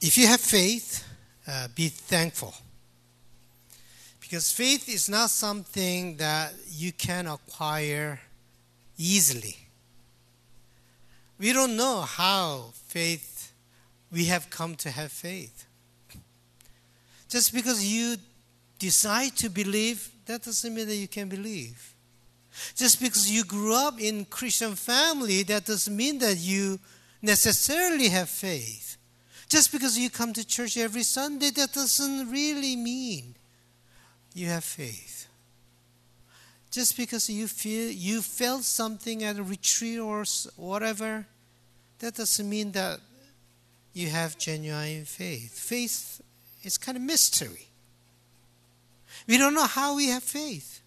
If you have faith, uh, be thankful. Because faith is not something that you can acquire easily. We don't know how faith, we have come to have faith. Just because you decide to believe, that doesn't mean that you can believe. Just because you grew up in Christian family, that doesn't mean that you necessarily have faith. Just because you come to church every Sunday, that doesn't really mean you have faith. Just because you feel you felt something at a retreat or whatever, that doesn't mean that you have genuine faith. Faith is kind of mystery. We don't know how we have faith,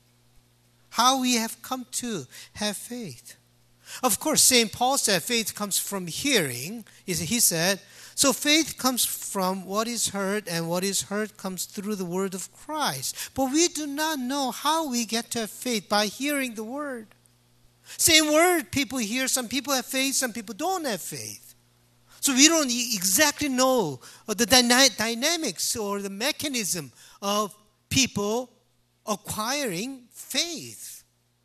how we have come to have faith. Of course, St. Paul said faith comes from hearing. He said, so faith comes from what is heard, and what is heard comes through the word of Christ. But we do not know how we get to have faith by hearing the word. Same word people hear, some people have faith, some people don't have faith. So we don't exactly know uh, the dynamics or the mechanism of people acquiring faith.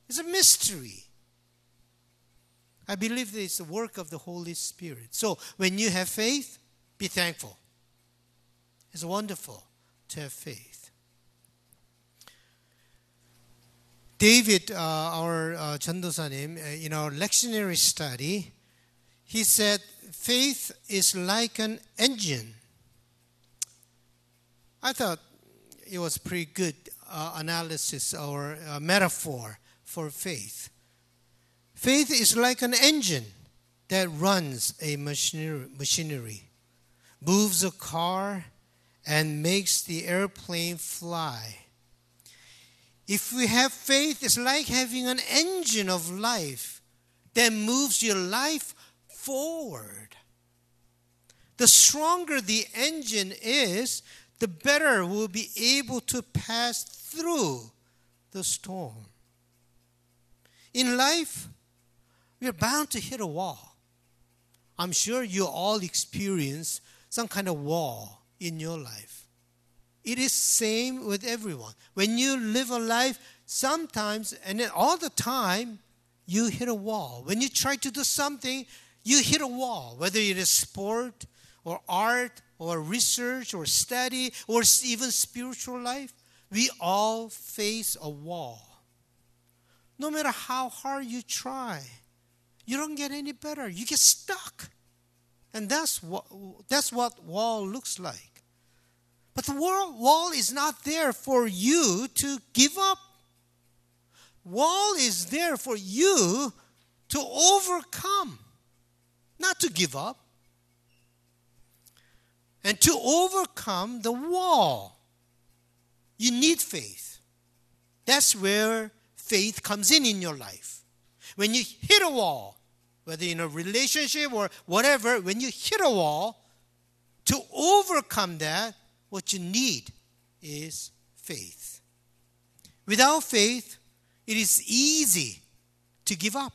It's a mystery. I believe that it's the work of the Holy Spirit. So when you have faith, be thankful. It's wonderful to have faith. David, uh, our uh, uh, in our lectionary study, he said, faith is like an engine. I thought it was pretty good uh, analysis or uh, metaphor for faith. Faith is like an engine that runs a machinery, moves a car, and makes the airplane fly. If we have faith, it's like having an engine of life that moves your life forward. The stronger the engine is, the better we'll be able to pass through the storm. In life, we are bound to hit a wall. I'm sure you all experience some kind of wall in your life. It is same with everyone. When you live a life, sometimes and all the time, you hit a wall. When you try to do something, you hit a wall, whether it is sport or art or research or study or even spiritual life. We all face a wall. No matter how hard you try, you don't get any better. You get stuck. And that's what, that's what wall looks like. But the wall wall is not there for you to give up. Wall is there for you to overcome, not to give up. And to overcome the wall, you need faith. That's where faith comes in in your life. When you hit a wall, whether in a relationship or whatever, when you hit a wall, to overcome that, what you need is faith. Without faith, it is easy to give up.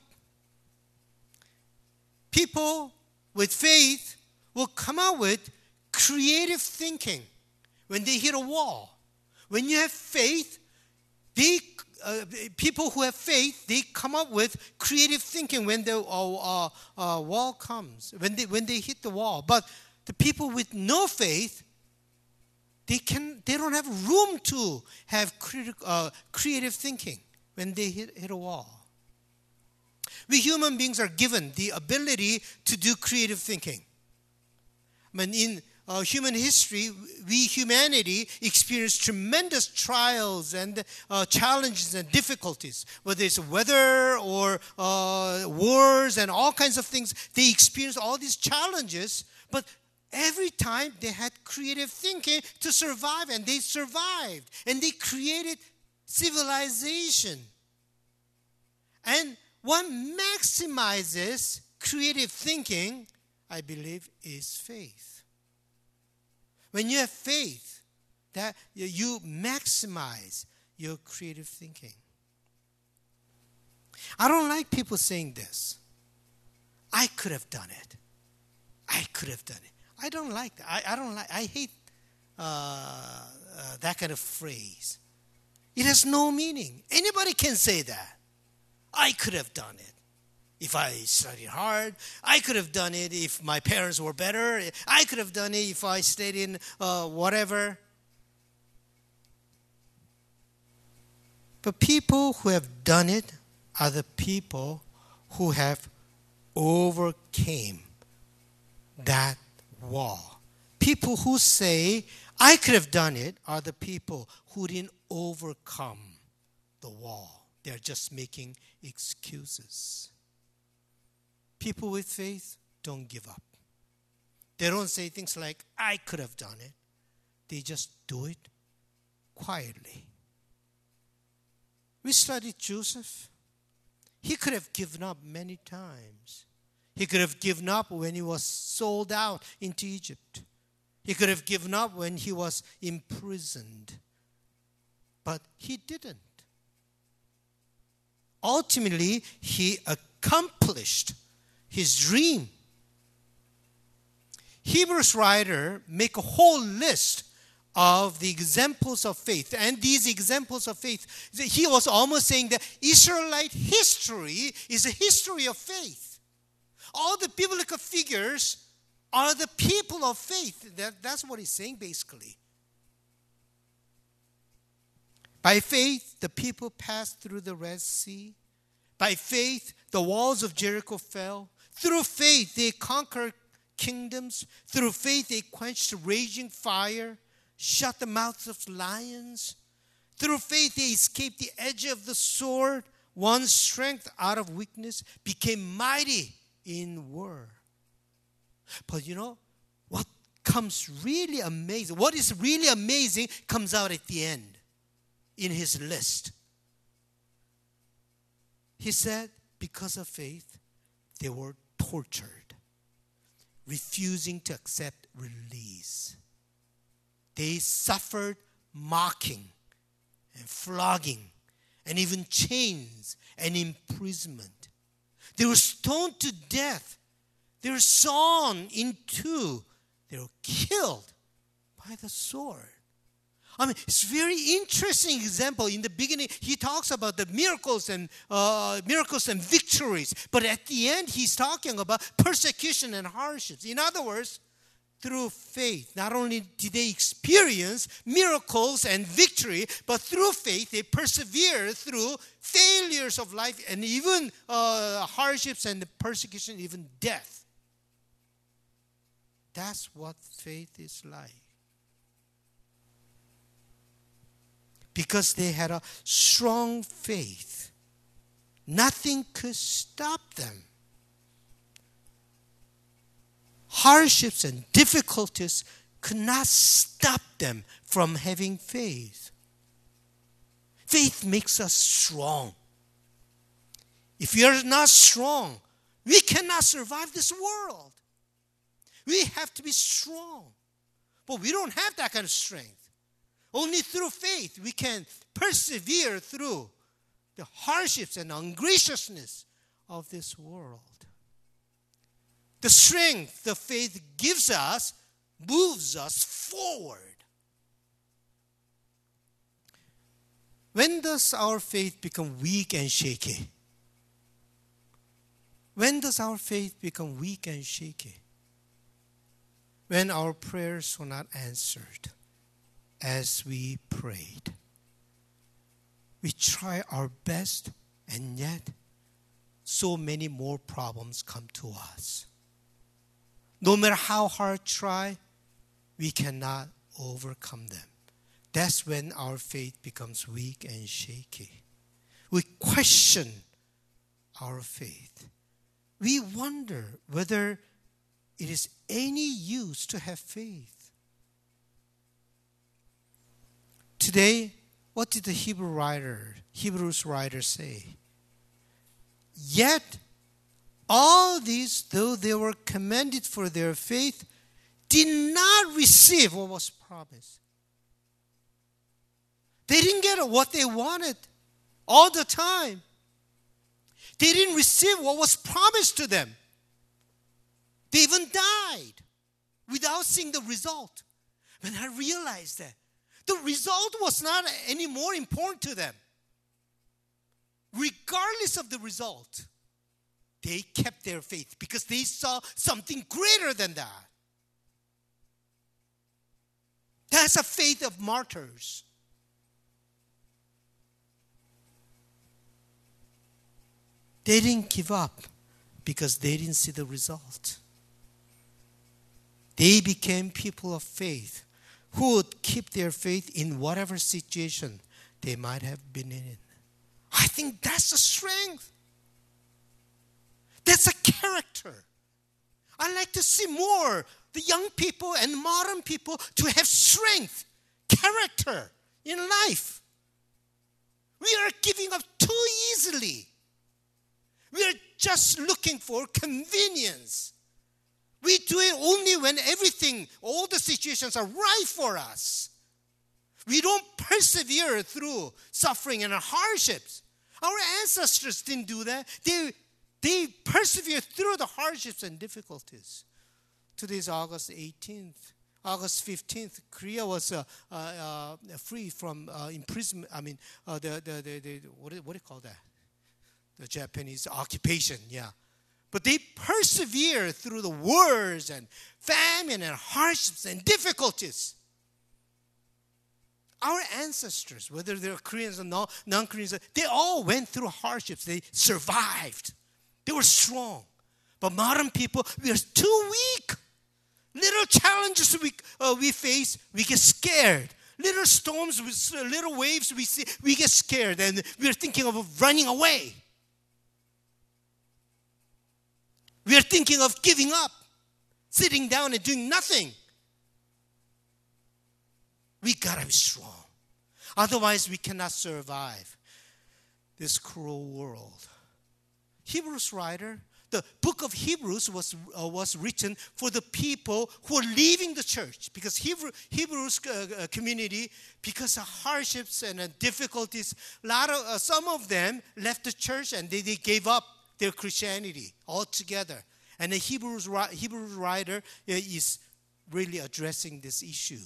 People with faith will come out with creative thinking when they hit a wall. When you have faith, they uh, people who have faith, they come up with creative thinking when the uh, uh, uh, wall comes, when they, when they hit the wall. But the people with no faith, they, can, they don't have room to have criti- uh, creative thinking when they hit, hit a wall. We human beings are given the ability to do creative thinking. I mean, in uh, human history, we humanity experience tremendous trials and uh, challenges and difficulties, whether it's weather or uh, wars and all kinds of things. They experience all these challenges, but every time they had creative thinking to survive, and they survived, and they created civilization. And what maximizes creative thinking, I believe, is faith. When you have faith, that you maximize your creative thinking. I don't like people saying this. I could have done it. I could have done it. I don't like that. I, I don't like, I hate uh, uh, that kind of phrase. It has no meaning. Anybody can say that. I could have done it if I studied hard. I could have done it if my parents were better. I could have done it if I stayed in uh, whatever. But people who have done it are the people who have overcame that wall. People who say, I could have done it, are the people who didn't overcome the wall. They're just making excuses. People with faith don't give up. They don't say things like, I could have done it. They just do it quietly. We studied Joseph. He could have given up many times. He could have given up when he was sold out into Egypt. He could have given up when he was imprisoned. But he didn't. Ultimately, he accomplished his dream. Hebrews writer make a whole list of the examples of faith. And these examples of faith, he was almost saying that Israelite history is a history of faith. All the biblical figures are the people of faith. That, that's what he's saying basically. By faith, the people passed through the Red Sea. By faith, the walls of Jericho fell. Through faith, they conquered kingdoms. Through faith, they quenched raging fire shut the mouths of lions. Through faith, they escaped the edge of the sword. Won strength out of weakness, became mighty in war. But you know, what comes really amazing, what is really amazing comes out at the end in his list. He said, because of faith, they were tortured, refusing to accept release. They suffered mocking and flogging and even chains and imprisonment. They were stoned to death. They were sawn in two. They were killed by the sword. I mean, it's very interesting example. In the beginning, he talks about the miracles and uh, miracles and victories, but at the end, he's talking about persecution and hardships. In other words, through faith. Not only did they experience miracles and victory, but through faith they persevere through failures of life and even uh, hardships and persecution, even death. That's what faith is like. Because they had a strong faith, nothing could stop them hardships and difficulties could not stop them from having faith. Faith makes us strong. If are not strong, we cannot survive this world. We have to be strong. But we don't have that kind of strength. Only through faith we can persevere through the hardships and ungraciousness of this world. The strength the faith gives us moves us forward. When does our faith become weak and shaky? When does our faith become weak and shaky? When our prayers were not answered as we prayed. We try our best, and yet so many more problems come to us. No matter how hard try, we cannot overcome them. That's when our faith becomes weak and shaky. We question our faith. We wonder whether it is any use to have faith. Today, what did the Hebrew writer, Hebrews writer say? Yet all these, though they were commended for their faith, did not receive what was promised. They didn't get what they wanted all the time. They didn't receive what was promised to them. They even died. without seeing the result. When I realized that, the result was not any more important to them. Regardless of the result, they kept their faith because they saw something greater than that. That's a faith of martyrs. They didn't give up because they didn't see the result. They became people of faith who would keep their faith in whatever situation they might have been in. I think that's a strength. That's a character. I like to see more the young people and modern people to have strength, character in life. We are giving up too easily. We are just looking for convenience. We do it only when everything, all the situations are right for us. We don't persevere through suffering and hardships. Our ancestors didn't do that. They, they persevered through the hardships and difficulties. Today is August 18th. August 15th, Korea was uh, uh, uh, free from uh, imprisonment. I mean, uh, the, the, the, the, what, what do you call that? The Japanese occupation, yeah. But they persevere through the wars and famine and hardships and difficulties. Our ancestors, whether they're Koreans or non Koreans, they all went through hardships. They survived. They were strong. But modern people, we are too weak. Little challenges we, uh, we face, we get scared. Little storms, little waves we see, we get scared and we're thinking of running away. We are thinking of giving up, sitting down and doing nothing. We gotta be strong. Otherwise, we cannot survive this cruel world. Hebrews writer, the book of Hebrews was, uh, was written for the people who are leaving the church because Hebrew, Hebrews uh, uh, community, because of hardships and uh, difficulties, a lot of, uh, some of them left the church and they, they gave up their Christianity altogether. And the Hebrews, Hebrews writer uh, is really addressing this issue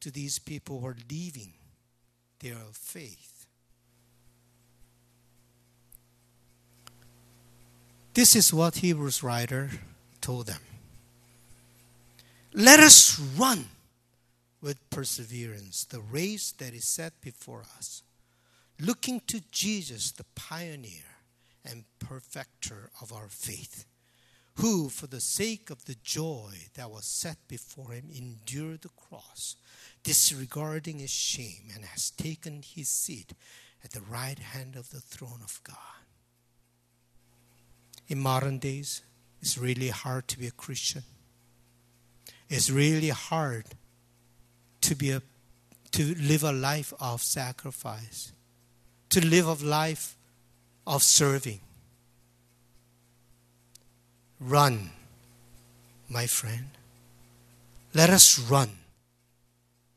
to these people who are leaving their faith. This is what Hebrews writer told them. Let us run with perseverance the race that is set before us, looking to Jesus, the pioneer and perfecter of our faith, who, for the sake of the joy that was set before him, endured the cross, disregarding his shame, and has taken his seat at the right hand of the throne of God. In modern days, it's really hard to be a Christian. It's really hard to be a to live a life of sacrifice, to live a life of serving. Run, my friend. Let us run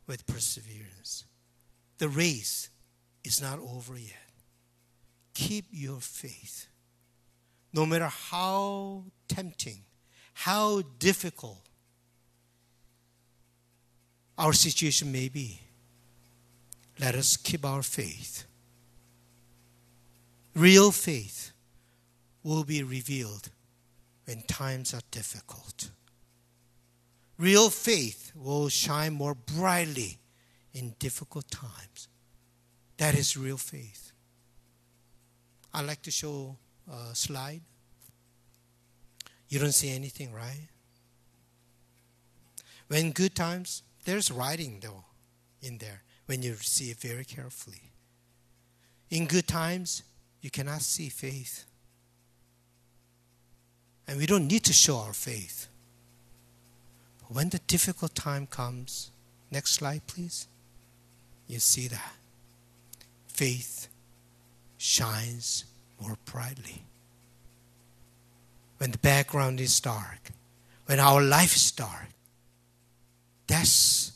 with perseverance. The race is not over yet. Keep your faith. No matter how tempting, how difficult our situation may be, let us keep our faith Real faith will be revealed when times are difficult. Real faith will shine more brightly in difficult times. That is real faith. I'd like to show a slide. You don't see anything, right? When good times, there's writing though in there when you see it very carefully. In good times, you cannot see faith. And we don't need to show our faith. But when the difficult time comes, next slide, please, you see that faith shines more brightly. When the background is dark, when our life is dark, that's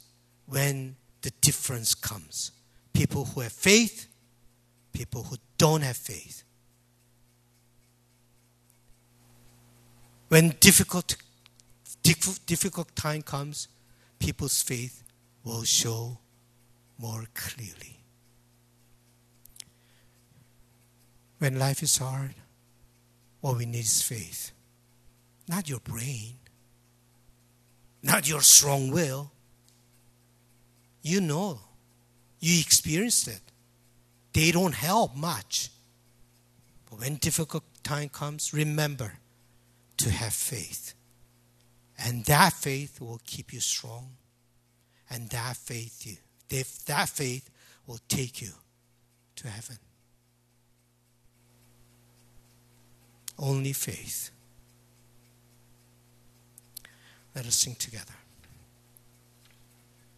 when the difference comes. People who have faith people who don't have faith. When difficult difficult time comes, people's faith will show more clearly. When life is hard, what we need is faith. Not your brain, not your strong will. You know, you experienced it. They don't help much. But when difficult time comes, remember to have faith. And that faith will keep you strong. And that faith, you, that faith will take you to heaven. Only faith. Let us sing together.